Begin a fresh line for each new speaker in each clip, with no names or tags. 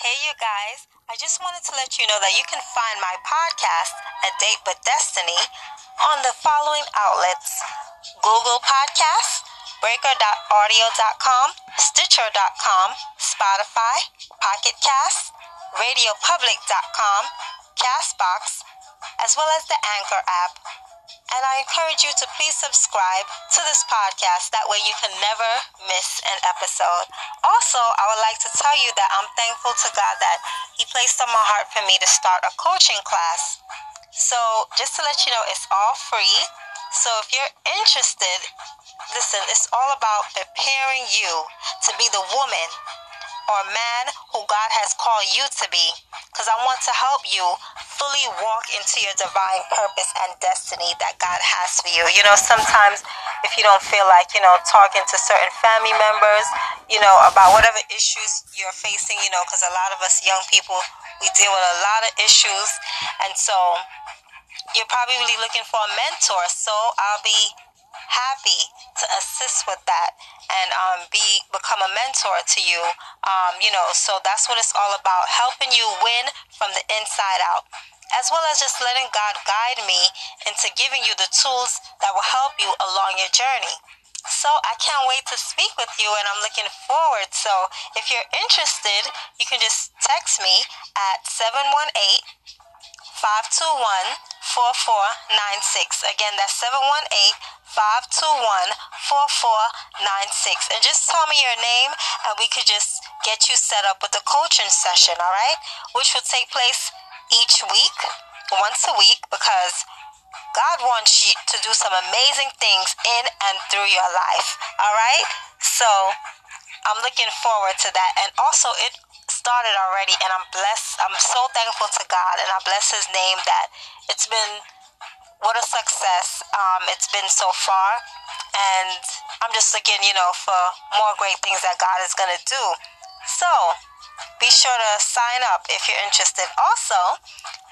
Hey, you guys. I just wanted to let you know that you can find my podcast, A Date with Destiny, on the following outlets Google Podcasts, Breaker.audio.com, Stitcher.com, Spotify, Pocket Cast, RadioPublic.com, Castbox, as well as the Anchor app. And I encourage you to please subscribe to this podcast. That way you can never miss an episode. Also, I would like to tell you that I'm thankful to God that He placed on my heart for me to start a coaching class. So, just to let you know, it's all free. So, if you're interested, listen, it's all about preparing you to be the woman or man who God has called you to be. Because I want to help you fully walk into your divine purpose and destiny that God has for you. You know, sometimes if you don't feel like, you know, talking to certain family members, you know, about whatever issues you're facing, you know, because a lot of us young people, we deal with a lot of issues. And so you're probably looking for a mentor. So I'll be happy to assist with that and um, be become a mentor to you. Um, you know, so that's what it's all about: helping you win from the inside out, as well as just letting God guide me into giving you the tools that will help you along your journey. So I can't wait to speak with you and I'm looking forward. So if you're interested, you can just text me at 718 521 4496. Again, that's 718 521 4496. And just tell me your name and we could just get you set up with a coaching session, all right? Which will take place each week, once a week, because God wants you to do some amazing things in and through your life, all right? So I'm looking forward to that. And also, it started already, and I'm blessed. I'm so thankful to God, and I bless His name that it's been what a success um, it's been so far. And I'm just looking, you know, for more great things that God is going to do. So be sure to sign up if you're interested. Also,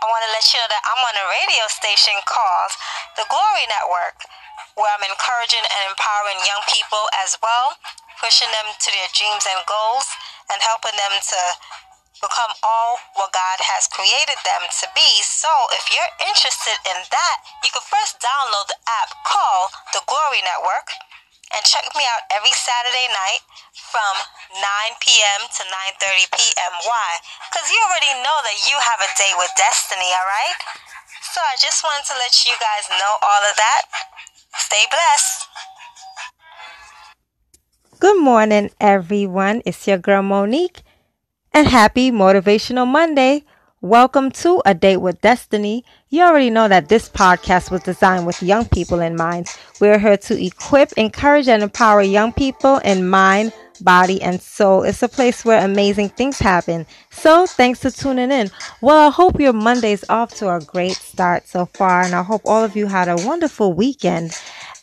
I want to let you know that I'm on a radio station called the Glory Network, where I'm encouraging and empowering young people as well, pushing them to their dreams and goals, and helping them to become all what God has created them to be. So, if you're interested in that, you can first download the app called the Glory Network and check me out every Saturday night from 9 p.m. to 9:30 p.m. Why? Cuz you already know that you have a date with destiny, all right? So, I just wanted to let you guys know all of that. Stay blessed.
Good morning, everyone. It's your girl Monique and happy Motivational Monday. Welcome to A Date with Destiny. You already know that this podcast was designed with young people in mind. We're here to equip, encourage, and empower young people in mind, body, and soul. It's a place where amazing things happen. So, thanks for tuning in. Well, I hope your Monday's off to a great start so far, and I hope all of you had a wonderful weekend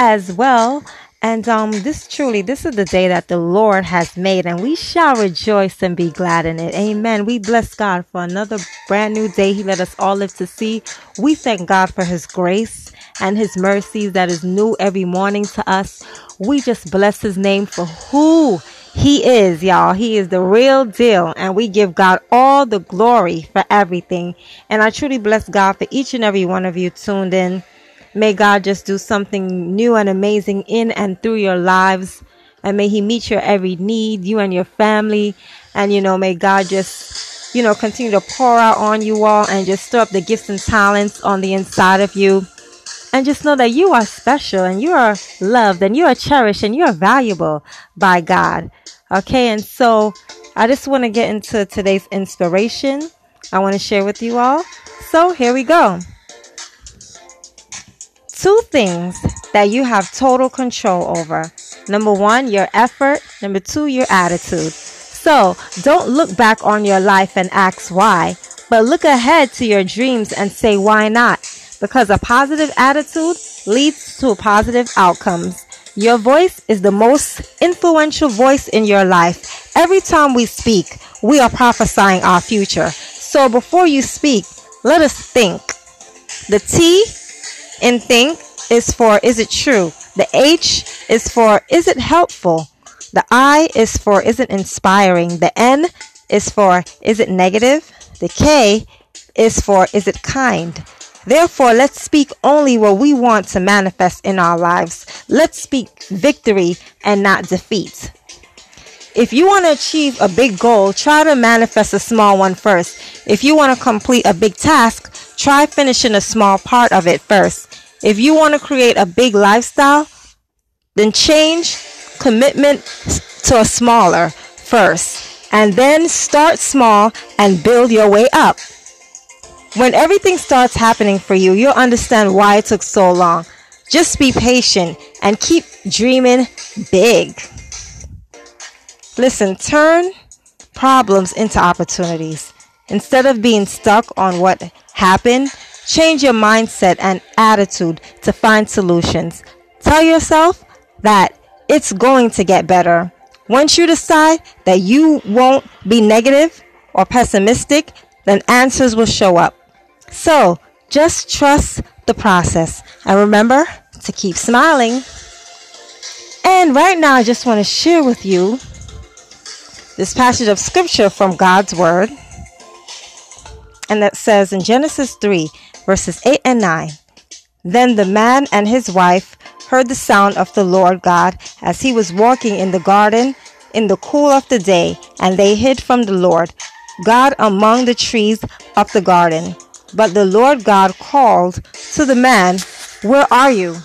as well. And um, this truly, this is the day that the Lord has made, and we shall rejoice and be glad in it. Amen. We bless God for another brand new day He let us all live to see. We thank God for His grace and His mercies that is new every morning to us. We just bless His name for who He is, y'all. He is the real deal, and we give God all the glory for everything. And I truly bless God for each and every one of you tuned in May God just do something new and amazing in and through your lives. And may He meet your every need, you and your family. And, you know, may God just, you know, continue to pour out on you all and just stir up the gifts and talents on the inside of you. And just know that you are special and you are loved and you are cherished and you are valuable by God. Okay. And so I just want to get into today's inspiration. I want to share with you all. So here we go two things that you have total control over. Number one, your effort. Number two, your attitude. So don't look back on your life and ask why, but look ahead to your dreams and say why not. Because a positive attitude leads to positive outcomes. Your voice is the most influential voice in your life. Every time we speak, we are prophesying our future. So before you speak, let us think. The T in think is for is it true? The H is for is it helpful? The I is for is it inspiring? The N is for is it negative? The K is for is it kind? Therefore, let's speak only what we want to manifest in our lives. Let's speak victory and not defeat. If you want to achieve a big goal, try to manifest a small one first. If you want to complete a big task, try finishing a small part of it first. If you want to create a big lifestyle, then change commitment to a smaller first. And then start small and build your way up. When everything starts happening for you, you'll understand why it took so long. Just be patient and keep dreaming big. Listen, turn problems into opportunities. Instead of being stuck on what happened, change your mindset and attitude to find solutions. Tell yourself that it's going to get better. Once you decide that you won't be negative or pessimistic, then answers will show up. So just trust the process and remember to keep smiling. And right now, I just want to share with you this passage of scripture from God's Word. And that says in Genesis 3, verses 8 and 9 Then the man and his wife heard the sound of the Lord God as he was walking in the garden in the cool of the day, and they hid from the Lord God among the trees of the garden. But the Lord God called to the man, Where are you?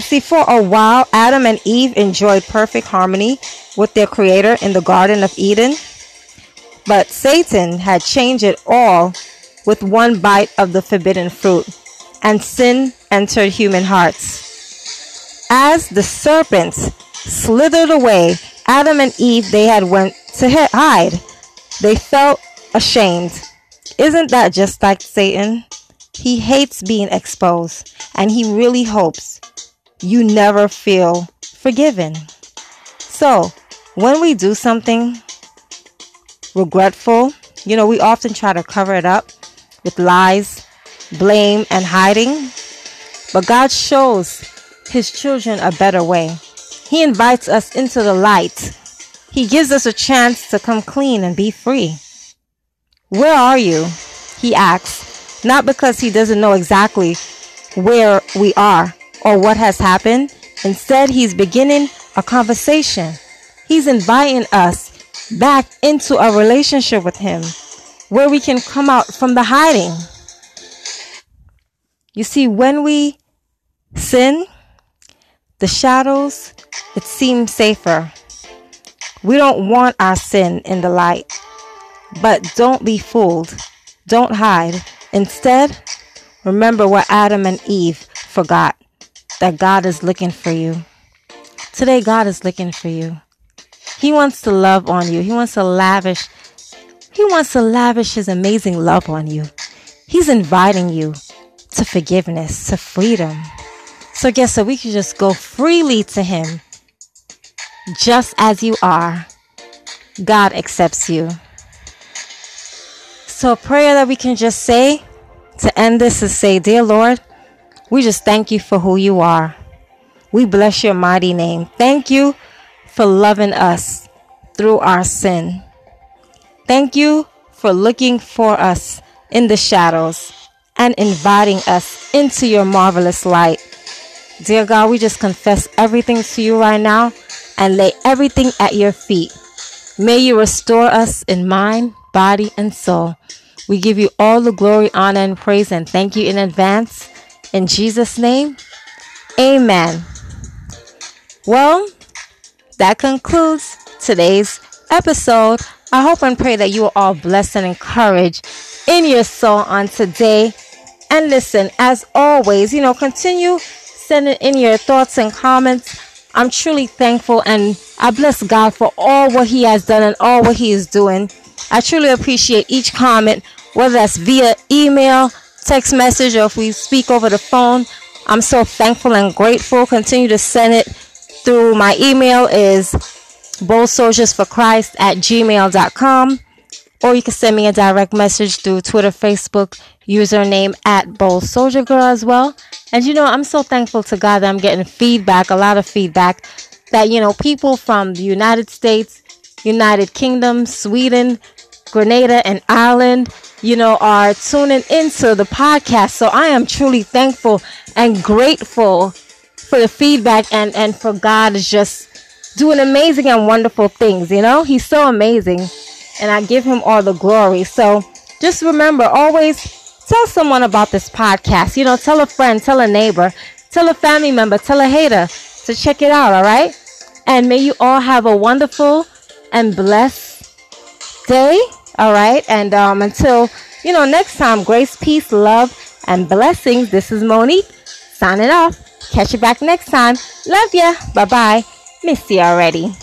See, for a while, Adam and Eve enjoyed perfect harmony with their Creator in the Garden of Eden. But Satan had changed it all with one bite of the forbidden fruit, and sin entered human hearts. As the serpents slithered away, Adam and Eve they had went to hide. They felt ashamed. Isn't that just like Satan? He hates being exposed, and he really hopes you never feel forgiven. So, when we do something regretful, you know, we often try to cover it up with lies, blame, and hiding. But God shows His children a better way. He invites us into the light. He gives us a chance to come clean and be free. Where are you? He asks, not because He doesn't know exactly where we are or what has happened. Instead, He's beginning a conversation. He's inviting us back into a relationship with Him where we can come out from the hiding. You see, when we sin, the shadows, it seems safer. We don't want our sin in the light. But don't be fooled. Don't hide. Instead, remember what Adam and Eve forgot that God is looking for you. Today, God is looking for you. He wants to love on you. He wants to lavish he wants to lavish his amazing love on you. He's inviting you to forgiveness, to freedom. So guess what? We can just go freely to him just as you are. God accepts you. So a prayer that we can just say to end this is say, Dear Lord, we just thank you for who you are. We bless your mighty name. Thank you for loving us through our sin. Thank you for looking for us in the shadows and inviting us into your marvelous light. Dear God, we just confess everything to you right now and lay everything at your feet. May you restore us in mind, body, and soul. We give you all the glory, honor, and praise, and thank you in advance. In Jesus' name, amen. Well, that concludes today's episode. I hope and pray that you are all blessed and encouraged in your soul on today. And listen, as always, you know, continue sending in your thoughts and comments. I'm truly thankful and I bless God for all what He has done and all what He is doing. I truly appreciate each comment, whether that's via email, text message, or if we speak over the phone. I'm so thankful and grateful. Continue to send it through my email is bold soldiers for Christ at gmail.com. Or you can send me a direct message through Twitter, Facebook, username at Bold Soldier Girl as well. And you know, I'm so thankful to God that I'm getting feedback, a lot of feedback, that you know, people from the United States, United Kingdom, Sweden, Grenada, and Ireland, you know, are tuning into the podcast. So I am truly thankful and grateful for the feedback and, and for God is just doing amazing and wonderful things. You know, He's so amazing. And I give Him all the glory. So just remember always tell someone about this podcast. You know, tell a friend, tell a neighbor, tell a family member, tell a hater to check it out. All right. And may you all have a wonderful and blessed day. All right. And um, until, you know, next time, grace, peace, love, and blessings. This is Monique signing off. Catch you back next time. Love ya. Bye bye. Miss you already.